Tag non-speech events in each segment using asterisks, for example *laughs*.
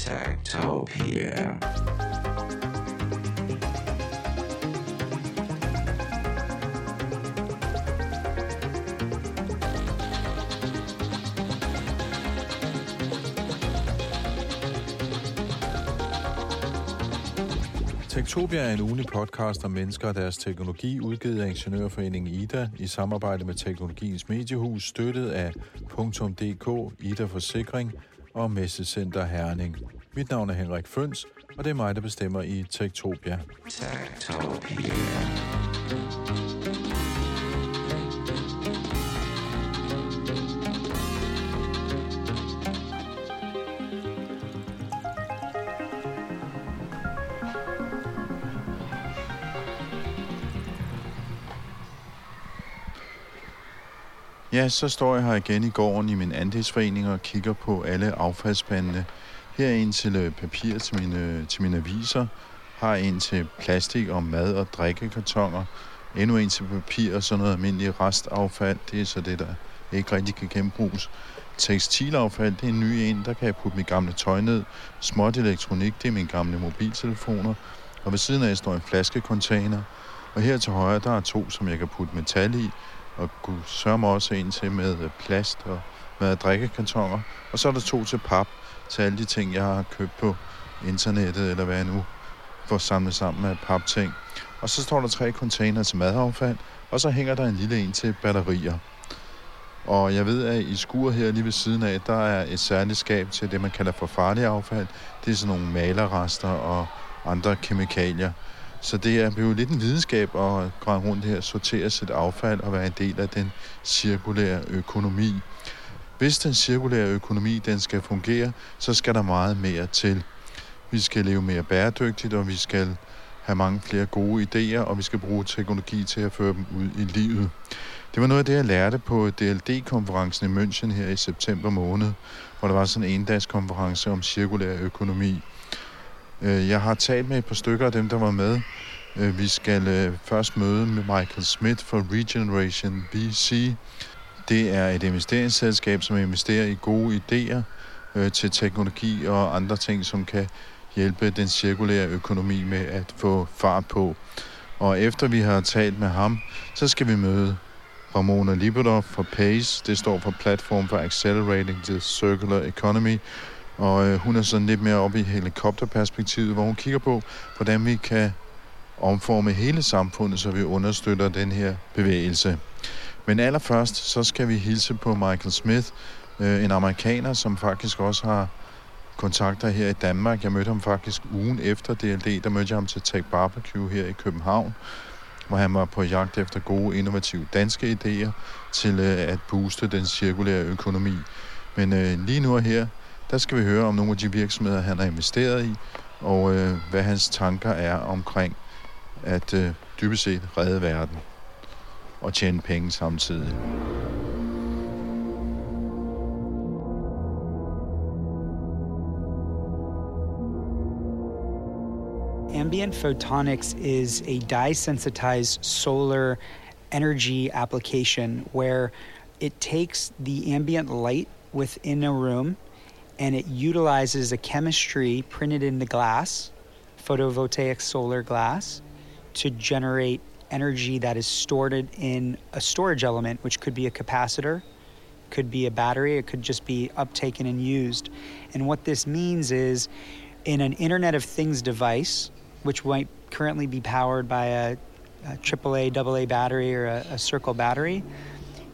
Techtopia. Tektopia er en ugenlig podcast om mennesker og deres teknologi, udgivet af Ingeniørforeningen IDA i samarbejde med Teknologiens Mediehus, støttet af .dk, IDA Forsikring og Messecenter Herning. Mit navn er Henrik Føns, og det er mig, der bestemmer i Tektopia. Tektopia. Ja, så står jeg her igen i gården i min andelsforening og kigger på alle affaldsspandene. Her er en til øh, papir til mine, øh, til mine aviser, har en til plastik og mad- og drikkekartoner, endnu en til papir og sådan noget almindeligt restaffald, det er så det, der ikke rigtig kan genbruges. Tekstilaffald, det er en ny en, der kan jeg putte mit gamle tøj ned. Småt elektronik, det er mine gamle mobiltelefoner. Og ved siden af står en flaskecontainer. Og her til højre, der er to, som jeg kan putte metal i. Og kunne sørge også en til med øh, plast og med drikkekartoner. Og så er der to til pap, til alle de ting, jeg har købt på internettet, eller hvad jeg nu får samlet sammen med papting. Og så står der tre container til madaffald, og så hænger der en lille en til batterier. Og jeg ved, at i skuret her lige ved siden af, der er et særligt skab til det, man kalder for farlig affald. Det er sådan nogle malerrester og andre kemikalier. Så det er blevet lidt en videnskab at gå rundt her, sortere sit affald og være en del af den cirkulære økonomi. Hvis den cirkulære økonomi den skal fungere, så skal der meget mere til. Vi skal leve mere bæredygtigt, og vi skal have mange flere gode idéer, og vi skal bruge teknologi til at føre dem ud i livet. Det var noget af det, jeg lærte på DLD-konferencen i München her i september måned, hvor der var sådan en endagskonference om cirkulær økonomi. Øh, Jeg har talt med et par stykker af dem, der var med. Øh, vi skal øh, først møde med Michael Smith for Regeneration BC. Det er et investeringsselskab, som investerer i gode idéer øh, til teknologi og andre ting, som kan hjælpe den cirkulære økonomi med at få fart på. Og efter vi har talt med ham, så skal vi møde Ramona Libedov fra PACE. Det står for Platform for Accelerating the Circular Economy. Og øh, hun er sådan lidt mere oppe i helikopterperspektivet, hvor hun kigger på, hvordan vi kan omforme hele samfundet, så vi understøtter den her bevægelse. Men allerførst, så skal vi hilse på Michael Smith, øh, en amerikaner, som faktisk også har kontakter her i Danmark. Jeg mødte ham faktisk ugen efter DLD, der mødte jeg ham til Tag Barbecue her i København, hvor han var på jagt efter gode, innovative danske idéer til øh, at booste den cirkulære økonomi. Men øh, lige nu og her, der skal vi høre om nogle af de virksomheder, han har investeret i, og øh, hvad hans tanker er omkring at øh, dybest set redde verden og tjene penge samtidig. Ambient photonics is a dye sensitized solar energy application where it takes the ambient light within a room and it utilizes a chemistry printed in the glass, photovoltaic solar glass, to generate energy that is stored in a storage element, which could be a capacitor, could be a battery, it could just be uptaken and used. And what this means is in an Internet of Things device, which might currently be powered by a, a AAA, AA battery or a, a circle battery,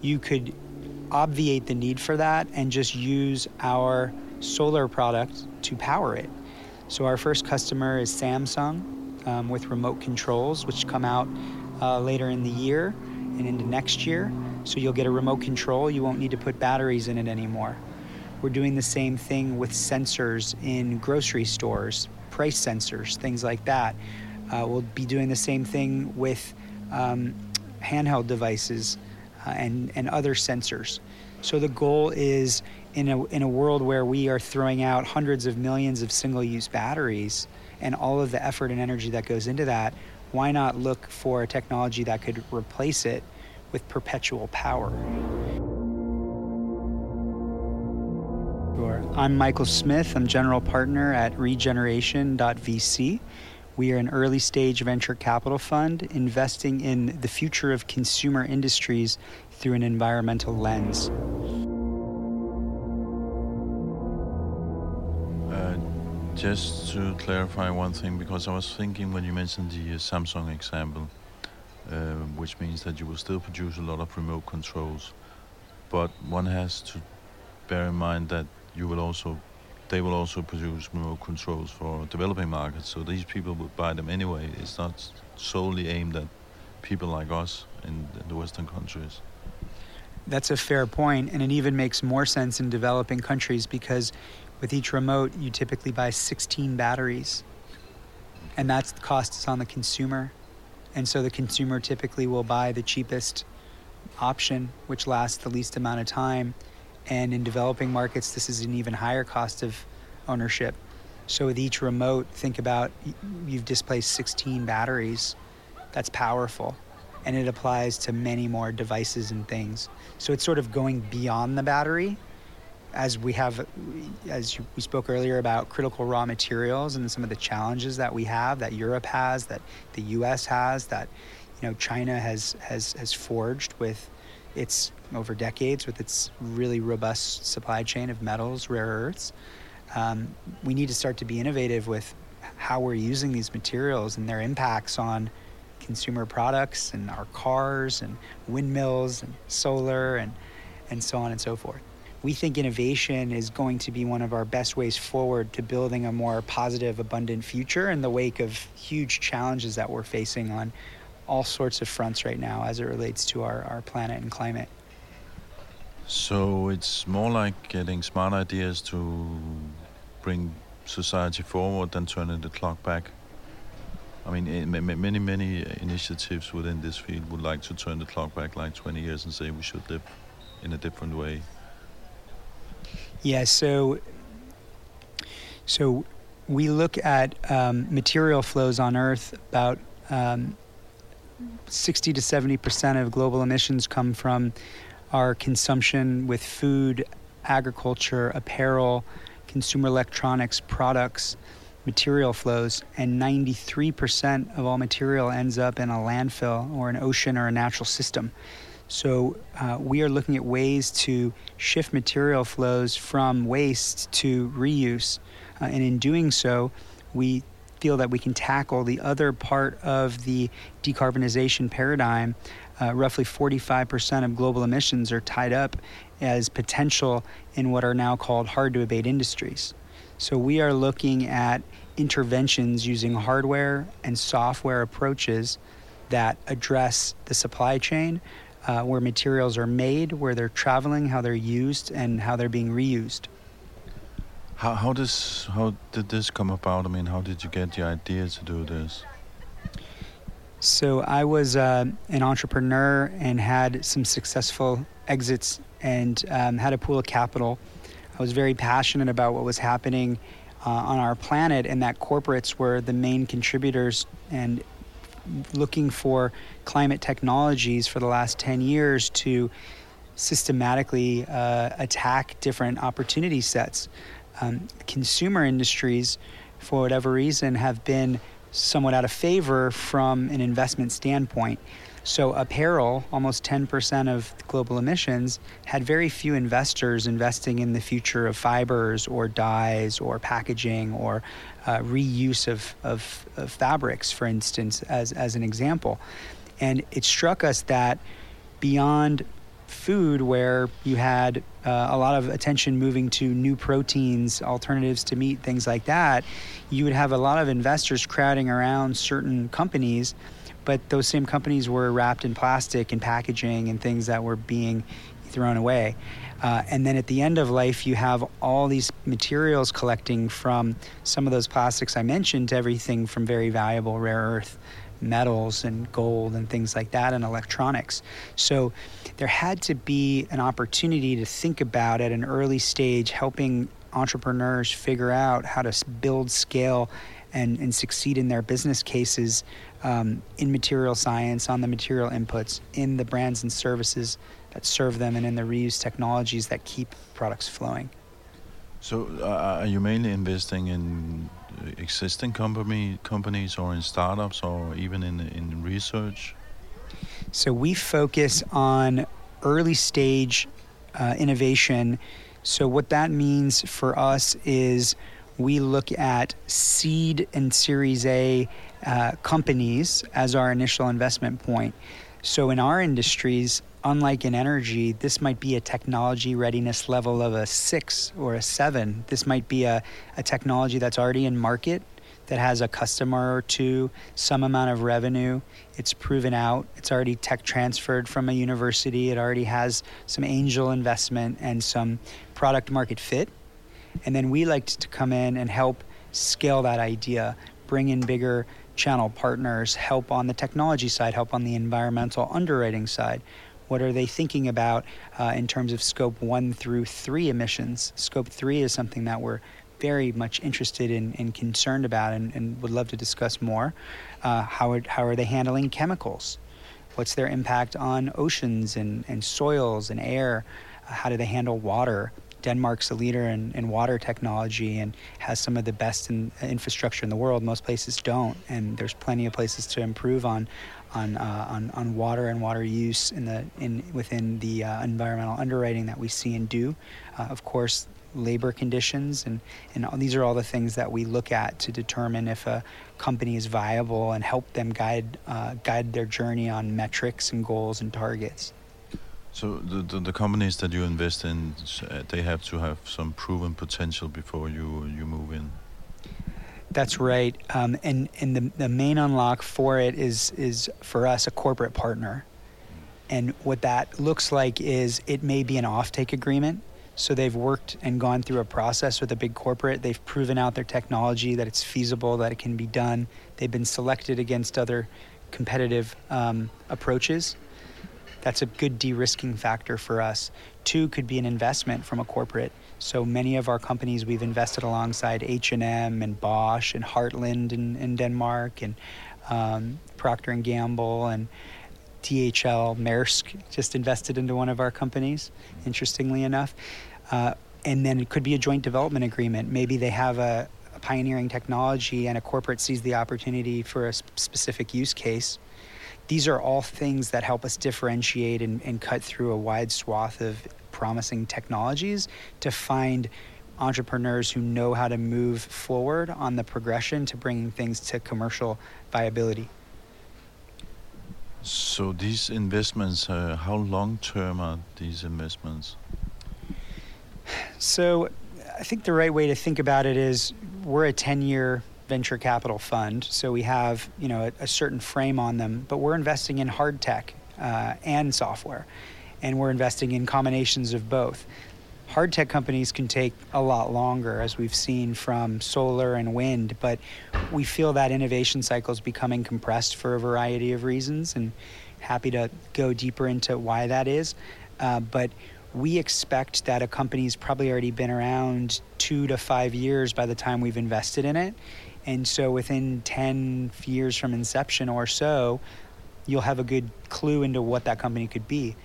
you could obviate the need for that and just use our solar product to power it. So our first customer is Samsung um, with remote controls, which come out uh, later in the year and into next year. So you'll get a remote control. You won't need to put batteries in it anymore. We're doing the same thing with sensors in grocery stores, price sensors, things like that. Uh, we'll be doing the same thing with um, handheld devices uh, and, and other sensors. So the goal is in a, in a world where we are throwing out hundreds of millions of single use batteries and all of the effort and energy that goes into that, why not look for a technology that could replace it with perpetual power? I'm Michael Smith. I'm general partner at regeneration.vc. We are an early stage venture capital fund investing in the future of consumer industries through an environmental lens. Just to clarify one thing, because I was thinking when you mentioned the uh, Samsung example, uh, which means that you will still produce a lot of remote controls, but one has to bear in mind that you will also they will also produce remote controls for developing markets. So these people will buy them anyway. It's not solely aimed at people like us in the Western countries. That's a fair point, and it even makes more sense in developing countries because with each remote, you typically buy 16 batteries, and that's the cost is on the consumer. And so the consumer typically will buy the cheapest option, which lasts the least amount of time and in developing markets, this is an even higher cost of ownership. So with each remote, think about you've displaced 16 batteries. That's powerful. And it applies to many more devices and things. So it's sort of going beyond the battery as we have, as we spoke earlier about critical raw materials and some of the challenges that we have, that Europe has, that the U.S. has, that you know China has has has forged with its over decades with its really robust supply chain of metals, rare earths. Um, we need to start to be innovative with how we're using these materials and their impacts on consumer products and our cars and windmills and solar and, and so on and so forth. We think innovation is going to be one of our best ways forward to building a more positive, abundant future in the wake of huge challenges that we're facing on all sorts of fronts right now as it relates to our, our planet and climate. So it's more like getting smart ideas to bring society forward than turning the clock back. I mean, eh, many, many initiatives within this field would like to turn the clock back like 20 years and say we should live in a different way. Yeah, so so we look at um, material flows on Earth about um, 60 to 70 percent of global emissions come from our consumption with food, agriculture, apparel, consumer electronics, products, material flows, and 93% of all material ends up in a landfill or an ocean or a natural system. So uh, we are looking at ways to shift material flows from waste to reuse. Uh, and in doing so, we feel that we can tackle the other part of the decarbonization paradigm. Uh, roughly 45% of global emissions are tied up as potential in what are now called hard to abate industries. So we are looking at interventions using hardware and software approaches that address the supply chain, uh, where materials are made, where they're traveling, how they're used, and how they're being reused. How how does how did this come about? I mean, how did you get the idea to do this? So I was uh, an entrepreneur and had some successful exits and um, had a pool of capital. I was very passionate about what was happening uh, on our planet and that corporates were the main contributors and looking for climate technologies for the last 10 years to systematically uh, attack different opportunity sets um, consumer industries, for whatever reason, have been somewhat out of favor from an investment standpoint. So, apparel, almost 10% of global emissions, had very few investors investing in the future of fibers or dyes or packaging or uh, reuse of, of, of fabrics, for instance, as, as an example. And it struck us that beyond food where you had uh, a lot of attention moving to new proteins, alternatives to meat, things like that, you would have a lot of investors crowding around certain companies, but those same companies were wrapped in plastic and packaging and things that were being thrown away. Uh, and then at the end of life, you have all these materials collecting from some of those plastics I mentioned to everything from very valuable rare earth metals and gold and things like that and electronics. So there had to be an opportunity to think about at an early stage helping entrepreneurs figure out how to build scale and, and succeed in their business cases um, in material science, on the material inputs, in the brands and services that serve them, and in the reuse technologies that keep products flowing. So, uh, are you mainly investing in existing company companies, or in startups, or even in in research? So we focus on early stage uh, innovation. So what that means for us is we look at seed and Series A uh, companies as our initial investment point. So in our industries, unlike in energy, this might be a technology readiness level of a six or a seven. This might be a, a technology that's already in market, that has a customer or two, some amount of revenue. It's proven out. It's already tech transferred from a university. It already has some angel investment and some product market fit. And then we like to come in and help scale that idea, bring in bigger channel partners, help on the technology side, help on the environmental underwriting side. What are they thinking about uh, in terms of scope one through three emissions? Scope three is something that we're very much interested in and concerned about and, and, would love to discuss more. Uh, how, are, how are they handling chemicals? What's their impact on oceans and, and soils and air? Uh, how do they handle water? Denmark's a leader in, in water technology and has some of the best in, infrastructure in the world. Most places don't, and there's plenty of places to improve on on uh, on, on water and water use in the in within the uh, environmental underwriting that we see and do. Uh, of course, labor conditions and and all, these are all the things that we look at to determine if a company is viable and help them guide uh, guide their journey on metrics and goals and targets. So the, the, the, companies that you invest in, uh, they have to have some proven potential before you you move in. That's right, um, and and the the main unlock for it is is for us a corporate partner, and what that looks like is it may be an offtake agreement. So they've worked and gone through a process with a big corporate. They've proven out their technology that it's feasible, that it can be done. They've been selected against other competitive um, approaches that's a good de-risking factor for us. Two could be an investment from a corporate. So many of our companies we've invested alongside H&M and Bosch and Heartland in, in Denmark and um, Procter and Gamble and DHL, Maersk just invested into one of our companies, interestingly enough. Uh, and then it could be a joint development agreement. Maybe they have a, a pioneering technology and a corporate sees the opportunity for a specific use case these are all things that help us differentiate and, and cut through a wide swath of promising technologies to find entrepreneurs who know how to move forward on the progression to bringing things to commercial viability. So these investments, uh, how long term are these investments? So I think the right way to think about it is we're a 10 year venture capital fund, so we have you know a, a certain frame on them. But we're investing in hard tech uh, and software, and we're investing in combinations of both. Hard tech companies can take a lot longer, as we've seen from solar and wind, but we feel that innovation cycle is becoming compressed for a variety of reasons, and happy to go deeper into why that is. Uh, but we expect that a company's probably already been around two to five years by the time we've invested in it. And so within 10 years from inception or so, you'll have a good clue into what that company could be.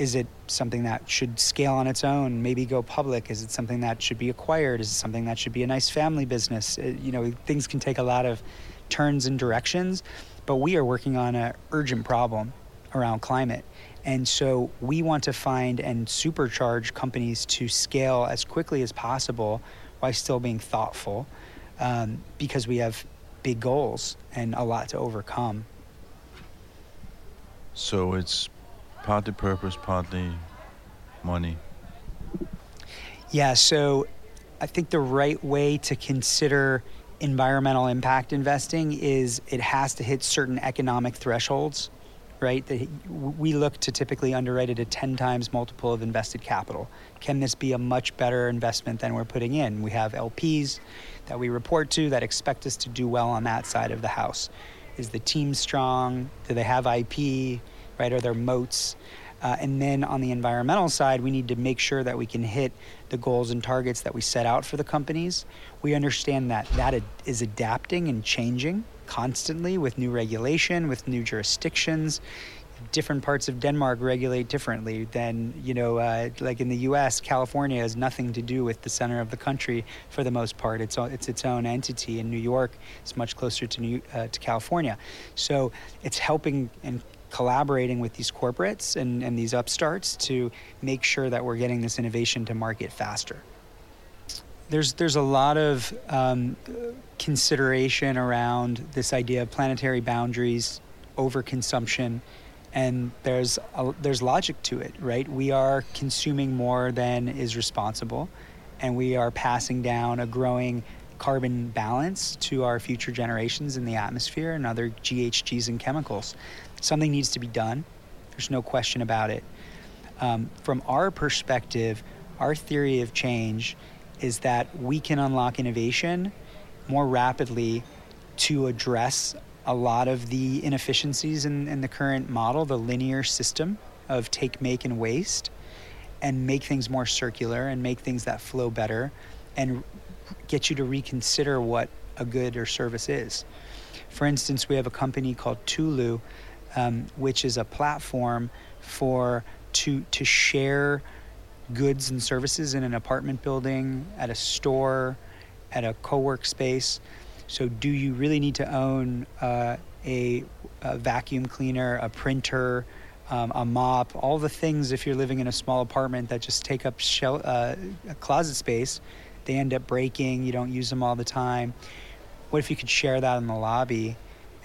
Is it something that should scale on its own, maybe go public? Is it something that should be acquired? Is it something that should be a nice family business? It, uh, you know, things can take a lot of turns and directions, but we are working on an urgent problem around climate. And so we want to find and supercharge companies to scale as quickly as possible while still being thoughtful um, because we have big goals and a lot to overcome. So it's partly purpose, partly money. Yeah, so I think the right way to consider environmental impact investing is it has to hit certain economic thresholds right? we look to typically underwrite it at 10 times multiple of invested capital. Can this be a much better investment than we're putting in? We have LPs that we report to that expect us to do well on that side of the house. Is the team strong? Do they have IP? Right? Are there moats? Uh, and then on the environmental side, we need to make sure that we can hit the goals and targets that we set out for the companies. We understand that that is adapting and changing constantly with new regulation, with new jurisdictions. different parts of Denmark regulate differently than you know, uh, like in the U.S. California has nothing to do with the center of the country for the most part. It's it's its own entity. In New York, it's much closer to New, uh, to California, so it's helping and collaborating with these corporates and, and these upstarts to make sure that we're getting this innovation to market faster. There's there's a lot of um, consideration around this idea of planetary boundaries, overconsumption, and there's a, there's logic to it, right? We are consuming more than is responsible, and we are passing down a growing carbon balance to our future generations in the atmosphere and other GHGs and chemicals. Something needs to be done. There's no question about it. Um, from our perspective, our theory of change is that we can unlock innovation more rapidly to address a lot of the inefficiencies in, in the current model, the linear system of take, make, and waste, and make things more circular and make things that flow better and get you to reconsider what a good or service is. For instance, we have a company called Tulu, um, which is a platform for to to share goods and services in an apartment building, at a store, at a co-work space so, do you really need to own uh, a, a, vacuum cleaner, a printer, um, a mop, all the things if you're living in a small apartment that just take up shell, uh, closet space? They end up breaking. You don't use them all the time. What if you could share that in the lobby,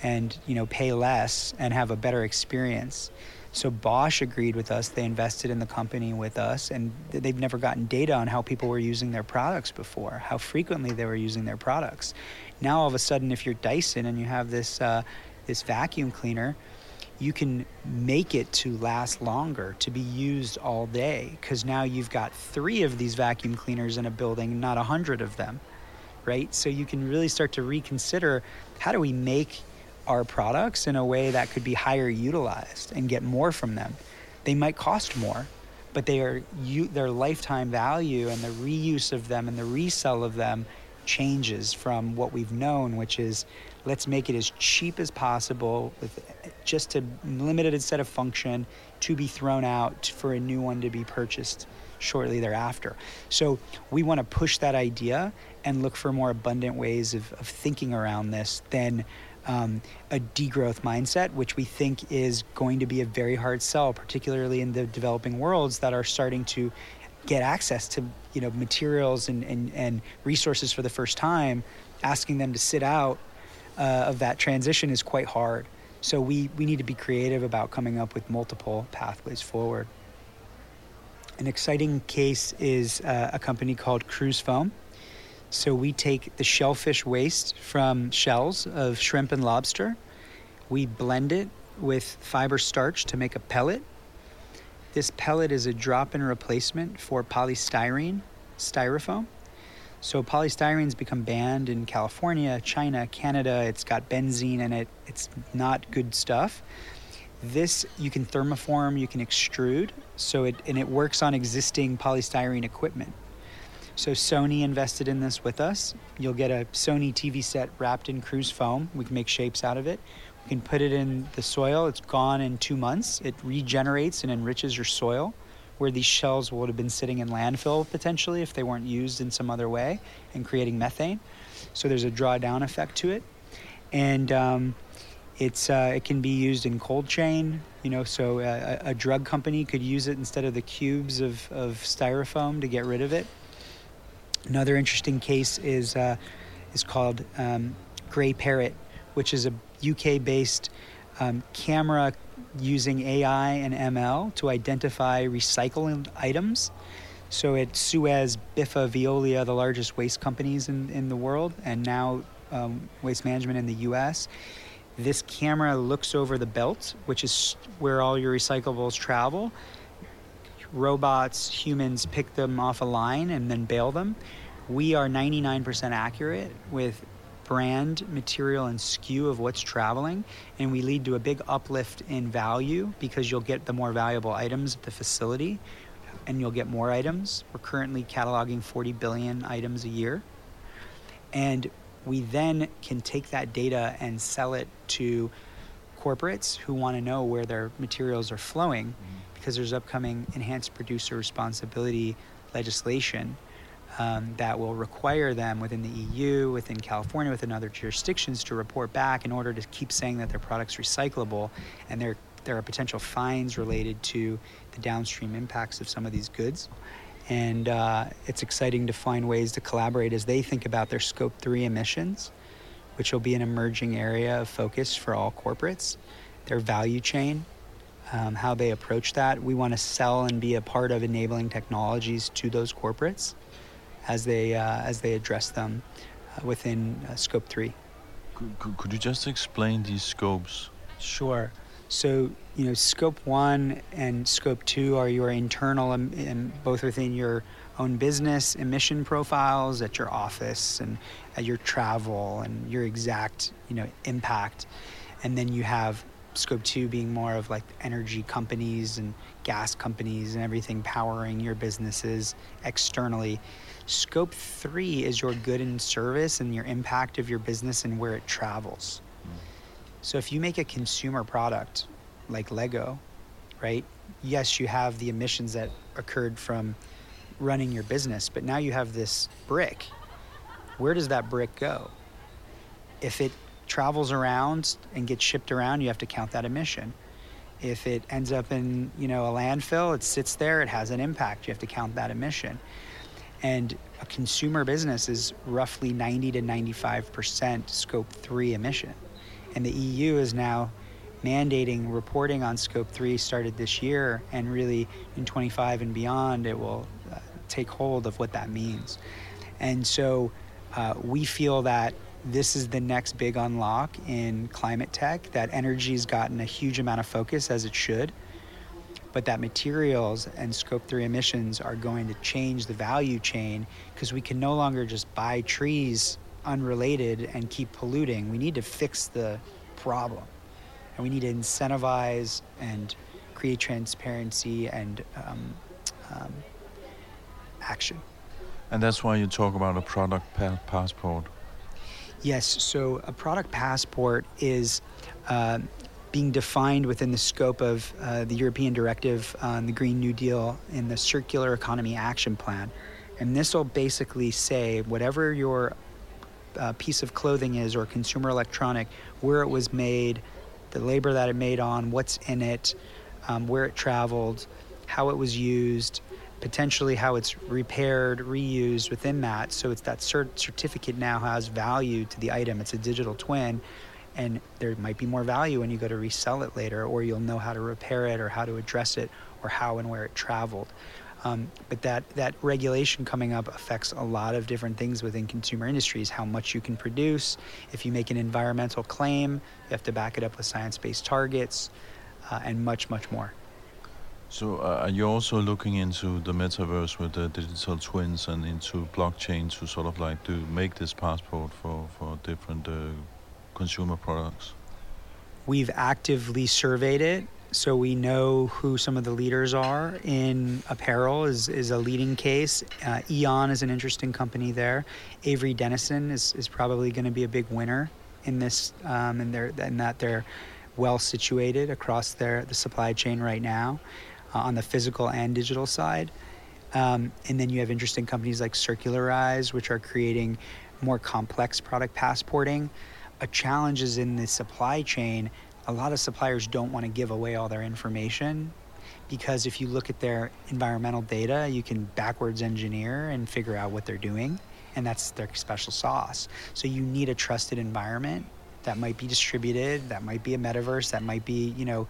and you know pay less and have a better experience? So Bosch agreed with us. They invested in the company with us, and they've never gotten data on how people were using their products before, how frequently they were using their products. Now all of a sudden, if you're Dyson and you have this uh, this vacuum cleaner, you can make it to last longer, to be used all day, because now you've got three of these vacuum cleaners in a building, not a hundred of them, right? So you can really start to reconsider how do we make our products in a way that could be higher utilized and get more from them. They might cost more, but they are you, their lifetime value and the reuse of them and the resell of them changes from what we've known, which is let's make it as cheap as possible with just a limited set of function to be thrown out for a new one to be purchased shortly thereafter. So we want to push that idea and look for more abundant ways of, of thinking around this than um, a degrowth mindset, which we think is going to be a very hard sell, particularly in the developing worlds that are starting to get access to you know materials and, and, and resources for the first time, asking them to sit out uh, of that transition is quite hard. So we, we need to be creative about coming up with multiple pathways forward. An exciting case is uh, a company called Cruz Foam. So we take the shellfish waste from shells of shrimp and lobster, we blend it with fiber starch to make a pellet this pellet is a drop-in replacement for polystyrene, styrofoam. So polystyrene's become banned in California, China, Canada. It's got benzene in it. It's not good stuff. This you can thermoform, you can extrude, so it and it works on existing polystyrene equipment. So Sony invested in this with us. You'll get a Sony TV set wrapped in Cruz Foam. We can make shapes out of it. We can put it in the soil. It's gone in two months. It regenerates and enriches your soil, where these shells would have been sitting in landfill potentially if they weren't used in some other way and creating methane. So there's a drawdown effect to it, and um, it's uh, it can be used in cold chain. You know, so a, a, drug company could use it instead of the cubes of, of styrofoam to get rid of it. Another interesting case is uh, is called um, Greyparrot, which is a UK based um, camera using AI and ML to identify recycling items. So at Suez, Biffa, Veolia, the largest waste companies in, in the world, and now um, waste management in the US. This camera looks over the belt, which is where all your recyclables travel. Robots, humans pick them off a line and then bale them. We are 99% accurate with brand, material, and SKU of what's traveling, and we lead to a big uplift in value because you'll get the more valuable items at the facility and you'll get more items. We're currently cataloging 40 billion items a year. And we then can take that data and sell it to corporates who want to know where their materials are flowing mm-hmm. Because there's upcoming enhanced producer responsibility legislation um, that will require them within the EU, within California, within other jurisdictions to report back in order to keep saying that their product's recyclable. And there, there are potential fines related to the downstream impacts of some of these goods. And uh, it's exciting to find ways to collaborate as they think about their scope three emissions, which will be an emerging area of focus for all corporates, their value chain, um, how they approach that. We want to sell and be a part of enabling technologies to those corporates as they uh, as they address them uh, within uh, scope three. Could, could, could you just explain these scopes? Sure. So you know, scope one and scope two are your internal, em- em- both within your own business emission profiles at your office and at your travel and your exact you know impact, and then you have scope two being more of like energy companies and gas companies and everything powering your businesses externally. Scope three is your good and service and your impact of your business and where it travels. Mm. So if you make a consumer product like Lego, right? Yes, you have the emissions that occurred from running your business, but now you have this brick. Where does that brick go? If it travels around and gets shipped around, you have to count that emission. If it ends up in, you know, a landfill, it sits there, it has an impact. You have to count that emission. And a consumer business is roughly 90 to 95% scope 3 emission. And the EU is now mandating reporting on scope 3 started this year and really in 25 and beyond it will uh, take hold of what that means. And so uh, we feel that this is the next big unlock in climate tech, that energy's gotten a huge amount of focus as it should, but that materials and scope 3 emissions are going to change the value chain because we can no longer just buy trees unrelated and keep polluting. We need to fix the problem. And we need to incentivize and create transparency and um, um, action. And that's why you talk about a product passport. Yes, so a product passport is uh, being defined within the scope of uh, the European Directive on the Green New Deal in the Circular Economy Action Plan. And this will basically say whatever your uh, piece of clothing is or consumer electronic, where it was made, the labor that it made on, what's in it, um, where it traveled, how it was used, potentially how it's repaired, reused within that. So it's that cert- certificate now has value to the item. It's a digital twin, and there might be more value when you go to resell it later, or you'll know how to repair it, or how to address it, or how and where it traveled. Um, but that, that regulation coming up affects a lot of different things within consumer industries how much you can produce. If you make an environmental claim, you have to back it up with science based targets, uh, and much, much more. So uh, are you also looking into the metaverse with the digital twins and into blockchain to sort of like to make this passport for, for different uh, consumer products? We've actively surveyed it, so we know who some of the leaders are in apparel is, is a leading case. Uh, Eon is an interesting company there. Avery Dennison is, is probably going to be a big winner in this, um, and, they're, and that they're well situated across their the supply chain right now uh, on the physical and digital side. Um, and then you have interesting companies like Circularize, which are creating more complex product passporting. A challenge is in the supply chain. A lot of suppliers don't want to give away all their information because if you look at their environmental data, you can backwards engineer and figure out what they're doing, and that's their special sauce. So you need a trusted environment that might be distributed, that might be a metaverse, that might be, you know,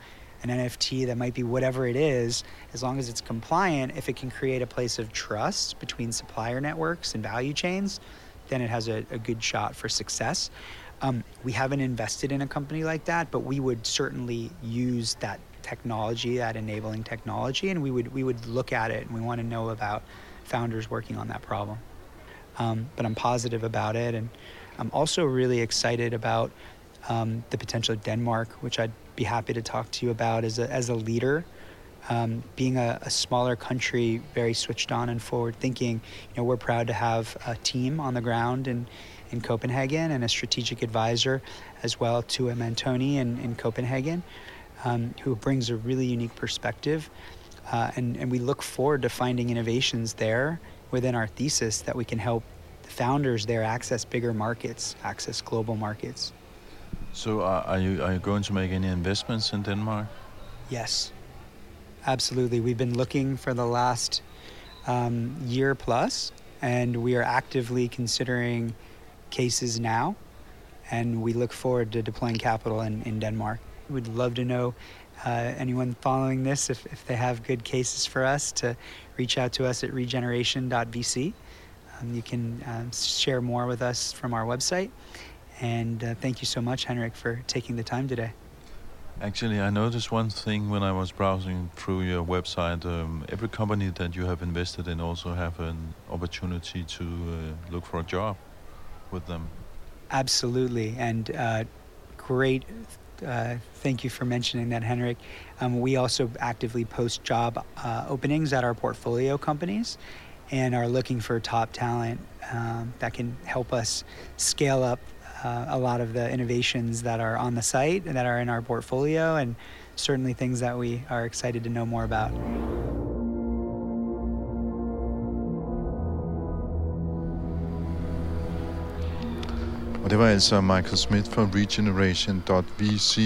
an NFT, that might be whatever it is, as long as it's compliant, if it can create a place of trust between supplier networks and value chains, then it has a, a good shot for success. Um, we haven't invested in a company like that, but we would certainly use that technology, that enabling technology, and we would we would look at it and we want to know about founders working on that problem. Um, but I'm positive about it, and I'm also really excited about um, the potential of Denmark, which I'd be happy to talk to you about as a as a leader. Um, being a, a, smaller country, very switched on and forward thinking, you know, we're proud to have a team on the ground in in Copenhagen and a strategic advisor as well to Mantoni in, in Copenhagen, um, who brings a really unique perspective. Uh, and, and we look forward to finding innovations there within our thesis that we can help the founders there access bigger markets, access global markets. So, uh, are you are you going to make any investments in Denmark? Yes, absolutely. We've been looking for the last um, year plus, and we are actively considering cases now, and we look forward to deploying capital in, in Denmark. We'd love to know uh, anyone following this if, if they have good cases for us to reach out to us at regeneration.vc. Um, you can um, share more with us from our website. And uh, thank you so much, Henrik, for taking the time today. Actually, I noticed one thing when I was browsing through your website. Um, every company that you have invested in also have an opportunity to uh, look for a job with them. Absolutely, and uh, great. Uh, thank you for mentioning that, Henrik. Um, we also actively post job uh, openings at our portfolio companies, and are looking for top talent um, that can help us scale up uh, a lot of the innovations that are on the site and that are in our portfolio, and certainly things that we are excited to know more about. Og det var altså Michael Smith fra regeneration.vc.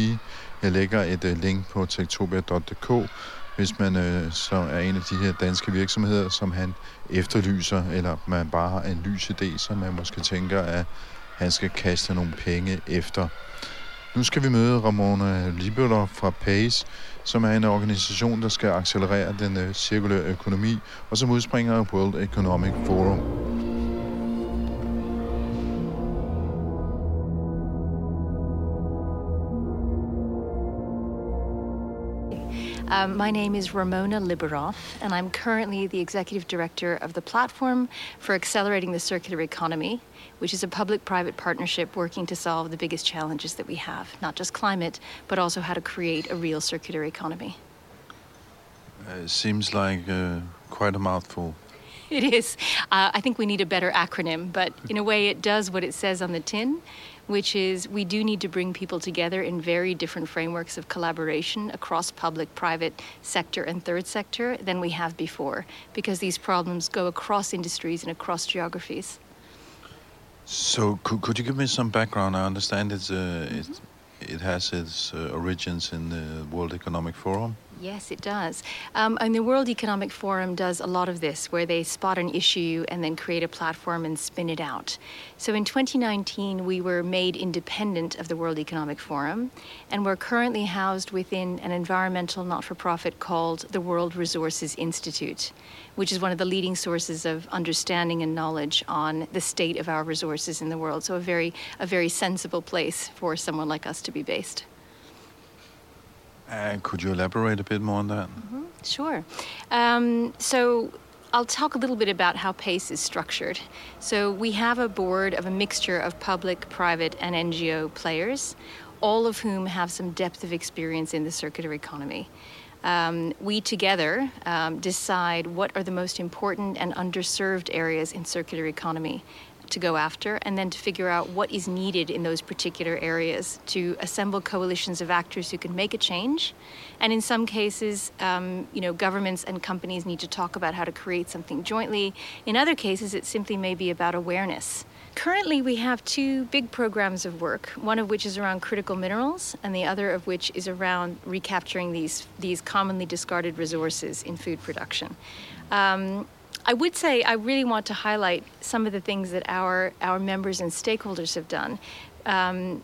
Jeg lægger et uh, link på tektopia.dk, hvis man uh, så er en af de her danske virksomheder, som han efterlyser, eller man bare har en lys idé, som man måske tænker, at han skal kaste nogle penge efter. Nu skal vi møde Ramona Liberer fra PACE, som er en organisation, der skal accelerere den øh, cirkulære økonomi, og som udspringer af World Economic Forum. Um, my name is Ramona Liberoff, and I'm currently the executive director of the Platform for Accelerating the Circular Economy, which is a public private partnership working to solve the biggest challenges that we have, not just climate, but also how to create a real circular economy. Uh, seems like uh, quite a mouthful. *laughs* It is. Uh, I think we need a better acronym, but in a way, it does what it says on the tin, which is we do need to bring people together in very different frameworks of collaboration across public, private sector, and third sector than we have before, because these problems go across industries and across geographies. So, could, could you give me some background? I understand it's, uh, it, it has its uh, origins in the World Economic Forum. Yes, it does. Um, and the World Economic Forum does a lot of this, where they spot an issue and then create a platform and spin it out. So in 2019, we were made independent of the World Economic Forum, and we're currently housed within an environmental not for profit called the World Resources Institute, which is one of the leading sources of understanding and knowledge on the state of our resources in the world. So a very, a very sensible place for someone like us to be based. Uh, could you elaborate a bit more on that? Mm-hmm. Sure. Um, so I'll talk a little bit about how PACE is structured. So we have a board of a mixture of public, private, and NGO players, all of whom have some depth of experience in the circular economy. Um, we together um, decide what are the most important and underserved areas in circular economy to go after and then to figure out what is needed in those particular areas to assemble coalitions of actors who can make a change. And in some cases um, you know governments and companies need to talk about how to create something jointly. In other cases it simply may be about awareness. Currently, we have two big programs of work, one of which is around critical minerals, and the other of which is around recapturing these, these commonly discarded resources in food production. Um, I would say I really want to highlight some of the things that our, our members and stakeholders have done. Um,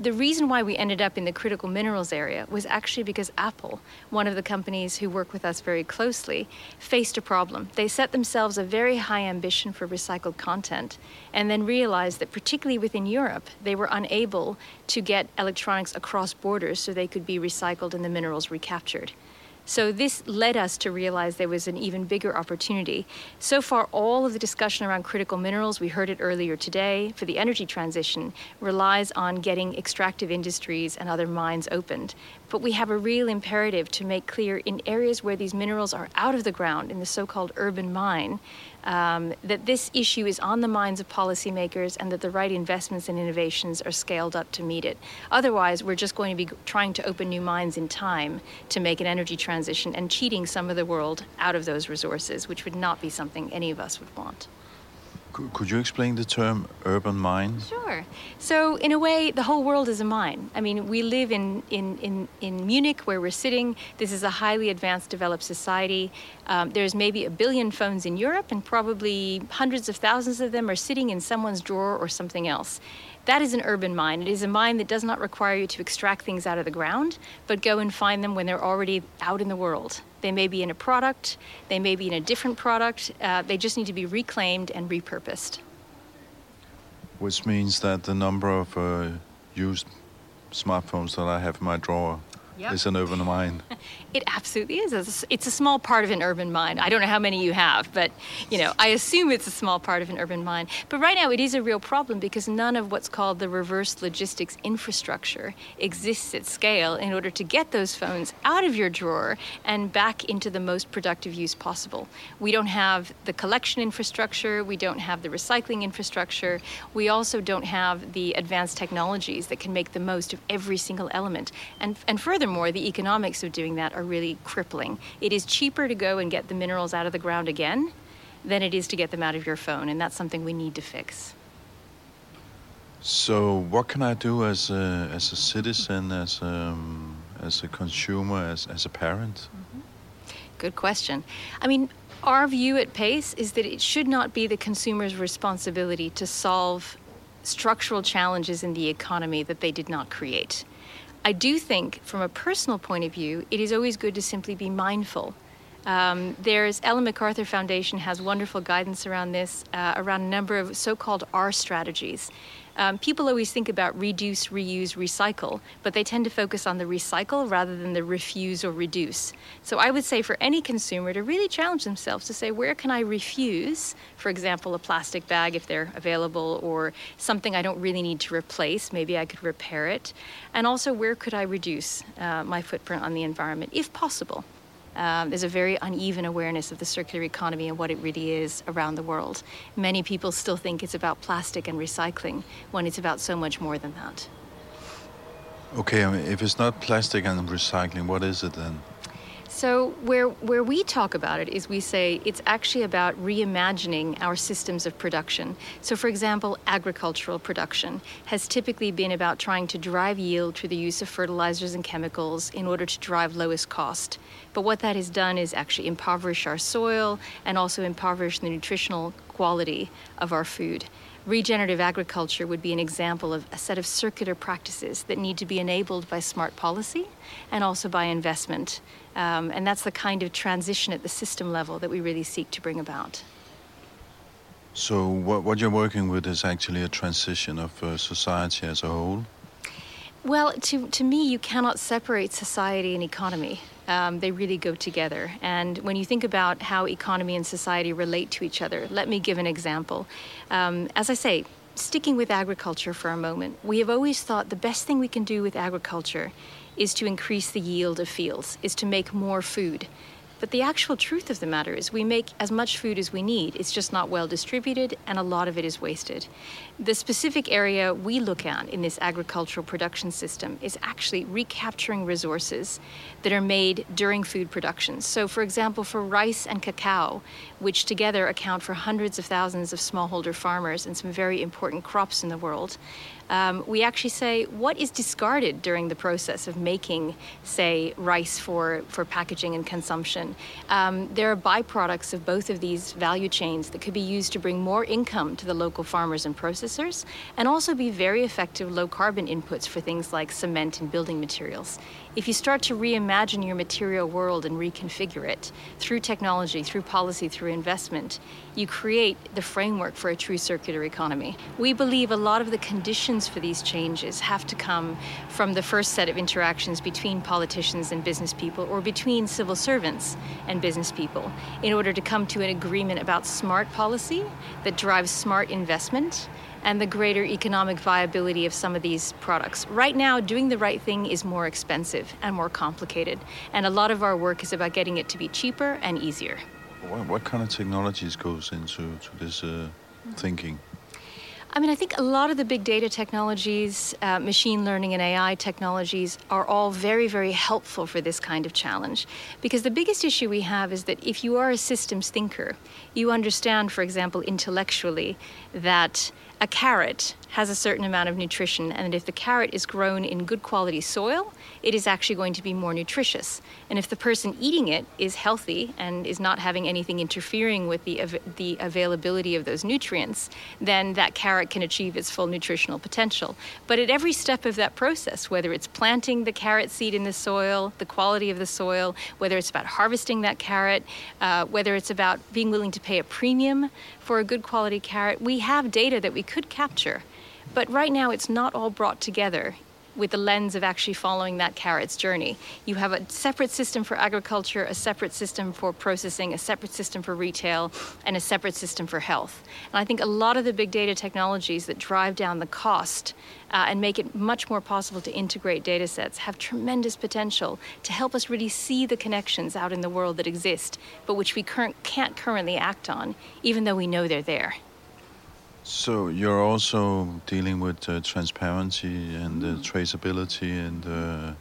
the reason why we ended up in the critical minerals area was actually because Apple, one of the companies who work with us very closely, faced a problem. They set themselves a very high ambition for recycled content and then realized that, particularly within Europe, they were unable to get electronics across borders so they could be recycled and the minerals recaptured. So this led us to realize there was an even bigger opportunity. So far, all of the discussion around critical minerals, we heard it earlier today, for the energy transition, relies on getting extractive industries and other mines opened. But we have a real imperative to make clear in areas where these minerals are out of the ground, in the so called urban mine, um, that this issue is on the minds of policymakers and that the right investments and innovations are scaled up to meet it. Otherwise, we're just going to be trying to open new mines in time to make an energy transition and cheating some of the world out of those resources, which would not be something any of us would want. Could you explain the term urban mine? Sure. So, in a way, the whole world is a mine. I mean, we live in, in, in, in Munich, where we're sitting. This is a highly advanced, developed society. Um, there's maybe a billion phones in Europe, and probably hundreds of thousands of them are sitting in someone's drawer or something else. That is an urban mine. It is a mine that does not require you to extract things out of the ground, but go and find them when they're already out in the world. They may be in a product, they may be in a different product, uh, they just need to be reclaimed and repurposed. Which means that the number of uh, used smartphones that I have in my drawer yep. is an urban mine. *laughs* it absolutely is. It's a small part of an urban mine. I don't know how many you have, but you know, I assume it's a small part of an urban mine. But right now, it is a real problem because none of what's called the reverse logistics infrastructure exists at scale in order to get those phones out of your drawer and back into the most productive use possible. We don't have the collection infrastructure. We don't have the recycling infrastructure. We also don't have the advanced technologies that can make the most of every single element. And and furthermore, the economics of doing that are really crippling. It is cheaper to go and get the minerals out of the ground again than it is to get them out of your phone, and that's something we need to fix. So, what can I do as a, as a citizen, as a, um, as a consumer, as, as a parent? Mm-hmm. Good question. I mean, our view at PACE is that it should not be the consumer's responsibility to solve structural challenges in the economy that they did not create. I do think, from a personal point of view, it is always good to simply be mindful. Um, there's Ellen MacArthur Foundation has wonderful guidance around this, uh, around a number of so-called R strategies. Um, people always think about reduce, reuse, recycle, but they tend to focus on the recycle rather than the refuse or reduce. So I would say for any consumer to really challenge themselves to say, where can I refuse, for example, a plastic bag if they're available, or something I don't really need to replace, maybe I could repair it, and also where could I reduce uh, my footprint on the environment if possible um, there's a very uneven awareness of the circular economy and what it really is around the world. Many people still think it's about plastic and recycling when it's about so much more than that. Okay, I mean, if it's not plastic and recycling, what is it then? So where where we talk about it is we say it's actually about reimagining our systems of production. So for example, agricultural production has typically been about trying to drive yield through the use of fertilizers and chemicals in order to drive lowest cost. But what that has done is actually impoverish our soil and also impoverish the nutritional quality of our food. Regenerative agriculture would be an example of a set of circular practices that need to be enabled by smart policy and also by investment. Um, and that's the kind of transition at the system level that we really seek to bring about. So, what, what you're working with is actually a transition of uh, society as a whole? Well, to, to me, you cannot separate society and economy. Um, they really go together. And when you think about how economy and society relate to each other, let me give an example. Um, as I say, sticking with agriculture for a moment, we have always thought the best thing we can do with agriculture is to increase the yield of fields, is to make more food. But the actual truth of the matter is, we make as much food as we need. It's just not well distributed, and a lot of it is wasted. The specific area we look at in this agricultural production system is actually recapturing resources that are made during food production. So, for example, for rice and cacao, which together account for hundreds of thousands of smallholder farmers and some very important crops in the world, um, we actually say what is discarded during the process of making, say, rice for, for packaging and consumption. Um, there are byproducts of both of these value chains that could be used to bring more income to the local farmers and processors and also be very effective low carbon inputs for things like cement and building materials. If you start to reimagine your material world and reconfigure it through technology, through policy, through investment, you create the framework for a true circular economy. We believe a lot of the conditions for these changes have to come from the first set of interactions between politicians and business people or between civil servants and business people in order to come to an agreement about smart policy that drives smart investment and the greater economic viability of some of these products. Right now, doing the right thing is more expensive and more complicated, and a lot of our work is about getting it to be cheaper and easier. What, what kind of technologies goes into to this uh, thinking? I mean, I think a lot of the big data technologies, uh, machine learning, and AI technologies are all very, very helpful for this kind of challenge. Because the biggest issue we have is that if you are a systems thinker, you understand, for example, intellectually, that a carrot has a certain amount of nutrition, and if the carrot is grown in good quality soil, it is actually going to be more nutritious. And if the person eating it is healthy and is not having anything interfering with the, av- the availability of those nutrients, then that carrot can achieve its full nutritional potential. But at every step of that process, whether it's planting the carrot seed in the soil, the quality of the soil, whether it's about harvesting that carrot, uh, whether it's about being willing to pay a premium for a good quality carrot, we have data that we could capture. But right now, it's not all brought together with the lens of actually following that carrot's journey. You have a separate system for agriculture, a separate system for processing, a separate system for retail, and a separate system for health. And I think a lot of the big data technologies that drive down the cost uh, and make it much more possible to integrate data sets have tremendous potential to help us really see the connections out in the world that exist, but which we can't currently act on, even though we know they're there. So you're also dealing with uh, transparency and uh, traceability and uh,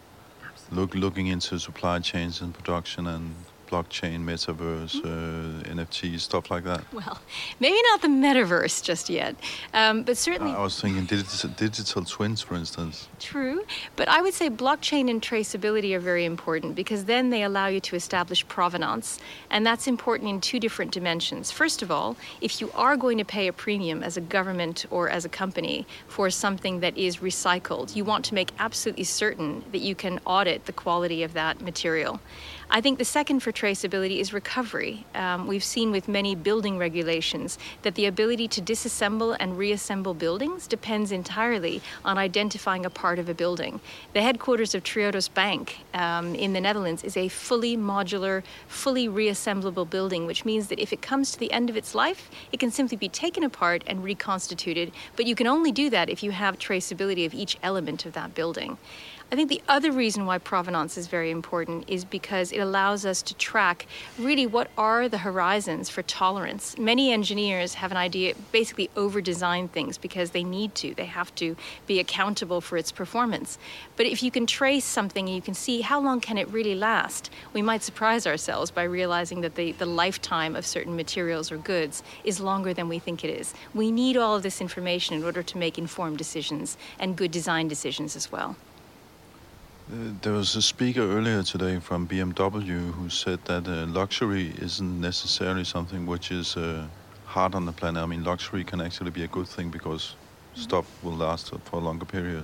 look looking into supply chains and production and blockchain, metaverse, uh, NFT, stuff like that. Well, maybe not the metaverse just yet, um, but certainly. I was thinking digital, digital twins, for instance. True, but I would say blockchain and traceability are very important because then they allow you to establish provenance, and that's important in two different dimensions. First of all, if you are going to pay a premium as a government or as a company for something that is recycled, you want to make absolutely certain that you can audit the quality of that material. I think the second for traceability is recovery. Um, we've seen with many building regulations that the ability to disassemble and reassemble buildings depends entirely on identifying a part of a building. The headquarters of Triodos Bank um, in the Netherlands is a fully modular, fully reassemblable building, which means that if it comes to the end of its life, it can simply be taken apart and reconstituted. But you can only do that if you have traceability of each element of that building. I think the other reason why provenance is very important is because it allows us to track really what are the horizons for tolerance. Many engineers have an idea, basically over design things because they need to, they have to be accountable for its performance. But if you can trace something and you can see how long can it really last, we might surprise ourselves by realizing that the, the lifetime of certain materials or goods is longer than we think it is. We need all of this information in order to make informed decisions and good design decisions as well. Uh, there was a speaker earlier today from BMW who said that uh, luxury isn't necessarily something which is uh, hard on the planet. I mean, luxury can actually be a good thing because stuff will last for a longer period.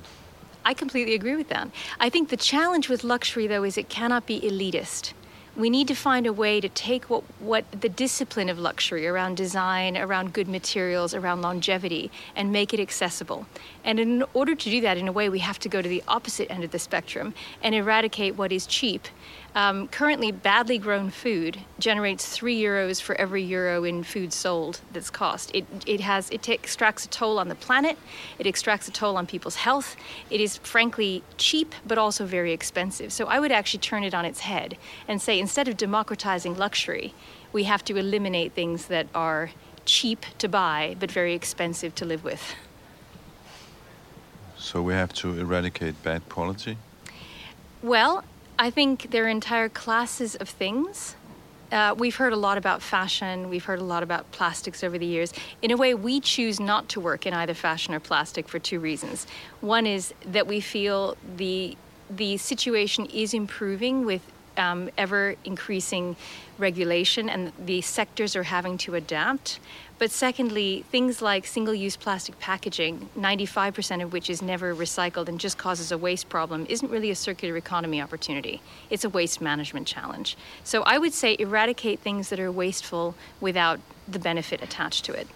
I completely agree with that. I think the challenge with luxury, though, is it cannot be elitist we need to find a way to take what, what the discipline of luxury around design, around good materials, around longevity, and make it accessible. And in order to do that, in a way, we have to go to the opposite end of the spectrum and eradicate what is cheap um, currently, badly grown food generates three euros for every euro in food sold that's cost. It, it has it extracts a toll on the planet. It extracts a toll on people's health. It is frankly cheap, but also very expensive. So I would actually turn it on its head and say instead of democratizing luxury, we have to eliminate things that are cheap to buy but very expensive to live with. So we have to eradicate bad quality. Well, I think there are entire classes of things. Uh, we've heard a lot about fashion. We've heard a lot about plastics over the years. In a way, we choose not to work in either fashion or plastic for two reasons. One is that we feel the the situation is improving with um, ever increasing regulation, and the sectors are having to adapt. But secondly, things like single use plastic packaging, 95% of which is never recycled and just causes a waste problem, isn't really a circular economy opportunity. It's a waste management challenge. So I would say eradicate things that are wasteful without the benefit attached to it.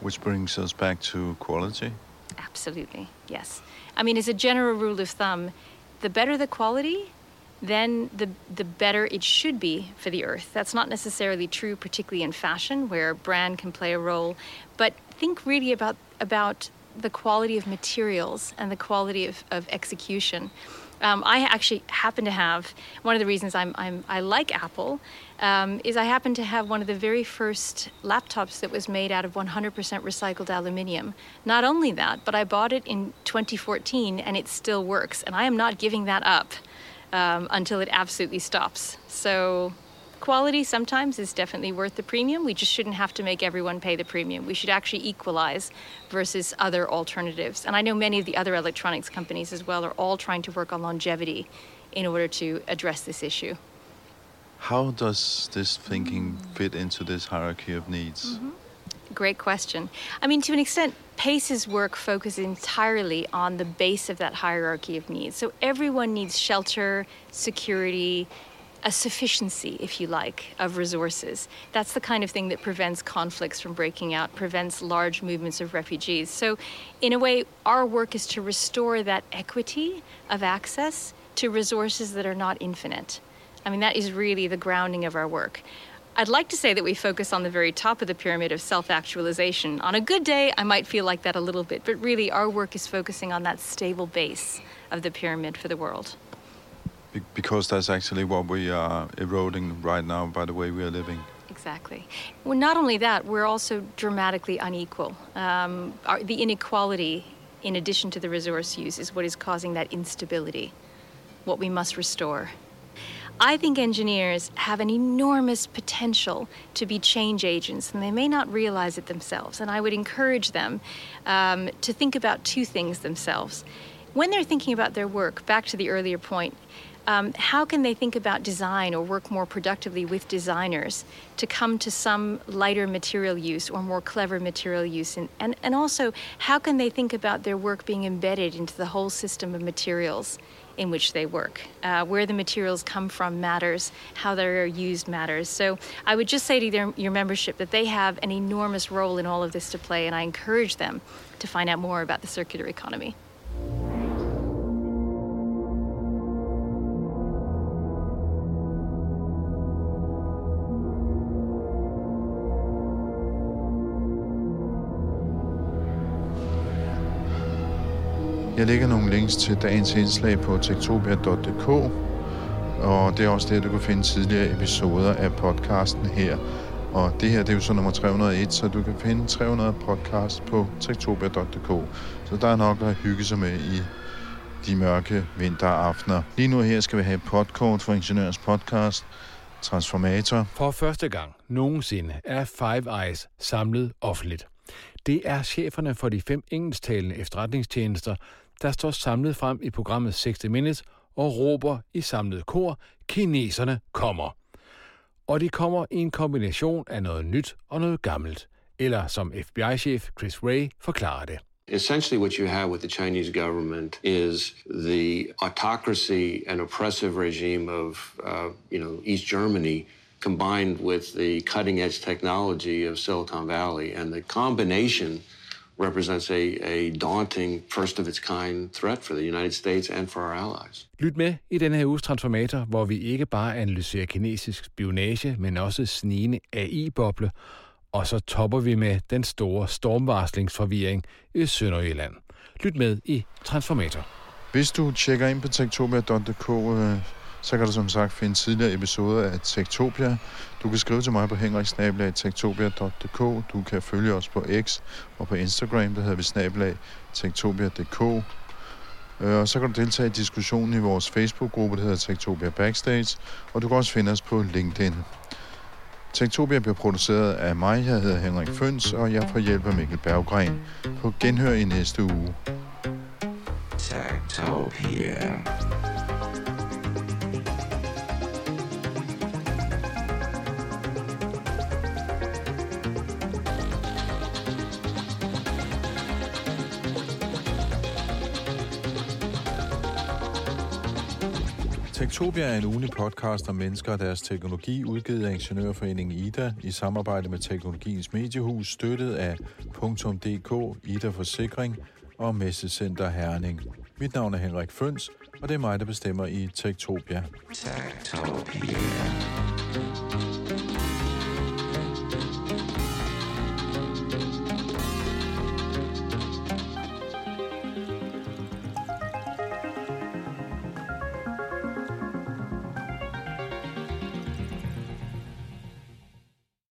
Which brings us back to quality. Absolutely, yes. I mean, as a general rule of thumb, the better the quality, then the, the better it should be for the earth. That's not necessarily true, particularly in fashion, where brand can play a role. But think really about, about the quality of materials and the quality of, of execution. Um, I actually happen to have one of the reasons I'm, I'm I like Apple um, is I happen to have one of the very first laptops that was made out of 100% recycled aluminium. Not only that, but I bought it in 2014 and it still works, and I am not giving that up um, until it absolutely stops. So quality sometimes is definitely worth the premium. We just shouldn't have to make everyone pay the premium. We should actually equalize versus other alternatives. And I know many of the other electronics companies as well are all trying to work on longevity in order to address this issue. How does this thinking fit into this hierarchy of needs? Mm-hmm. Great question. I mean, to an extent, PACE's work focuses entirely on the base of that hierarchy of needs. So everyone needs shelter, security, a sufficiency, if you like, of resources. That's the kind of thing that prevents conflicts from breaking out, prevents large movements of refugees. So, in a way, our work is to restore that equity of access to resources that are not infinite. I mean, that is really the grounding of our work. I'd like to say that we focus on the very top of the pyramid of self actualization. On a good day, I might feel like that a little bit, but really, our work is focusing on that stable base of the pyramid for the world because that's actually what we are eroding right now by the way we are living. Exactly. Well, not only that, we're also dramatically unequal. Um, our, the inequality, in addition to the resource use, is what is causing that instability, what we must restore. I think engineers have an enormous potential to be change agents, and they may not realize it themselves. And I would encourage them um, to think about two things themselves. When they're thinking about their work, back to the earlier point, um, how can they think about design or work more productively with designers to come to some lighter material use or more clever material use? And, and, and also, how can they think about their work being embedded into the whole system of materials in which they work? Uh, where the materials come from matters, how they're used matters. So I would just say to their, your membership that they have an enormous role in all of this to play, and I encourage them to find out more about the circular economy. Jeg lægger nogle links til dagens indslag på tektopia.dk, og det er også der, du kan finde tidligere episoder af podcasten her. Og det her, det er jo så nummer 301, så du kan finde 300 podcast på tektopia.dk. Så der er nok at hygge sig med i de mørke vinteraftener. Lige nu her skal vi have podcast for Ingeniørens podcast, Transformator. For første gang nogensinde er Five Eyes samlet offentligt. Det er cheferne for de fem engelsktalende efterretningstjenester, der står samlet frem i programmet 60 Minutes og råber i samlet kor, kineserne kommer. Og de kommer i en kombination af noget nyt og noget gammelt, eller som FBI-chef Chris Ray forklarer det. Essentially, what you have with the Chinese government is the autocracy and oppressive regime of, uh, you know, East Germany combined with the cutting edge technology of Silicon Valley. And the combination represents a, a daunting, first of its kind threat for the United States and for our allies. Lyt med i denne her uges Transformator, hvor vi ikke bare analyserer kinesisk spionage, men også snigende AI-boble, og så topper vi med den store stormvarslingsforvirring i Sønderjylland. Lyt med i Transformator. Hvis du tjekker ind på tektopia.dk, så kan du som sagt finde tidligere episoder af Tektopia. Du kan skrive til mig på henriksnabelag.tektopia.dk. Du kan følge os på X og på Instagram, der hedder vi snabelag tektopia.dk. Øh, og så kan du deltage i diskussionen i vores Facebook-gruppe, der hedder Tektopia Backstage, og du kan også finde os på LinkedIn. Tektopia bliver produceret af mig, jeg hedder Henrik Føns, og jeg får hjælp af Mikkel Berggren. På genhør i næste uge. Tektopia. Tektopia er en ugenlig podcast om mennesker og deres teknologi, udgivet af Ingeniørforeningen IDA i samarbejde med Teknologiens Mediehus, støttet af .dk, IDA Forsikring, og Messecenter Herning. Mit navn er Henrik Føns, og det er mig, der bestemmer i Tektopia. Tektopia.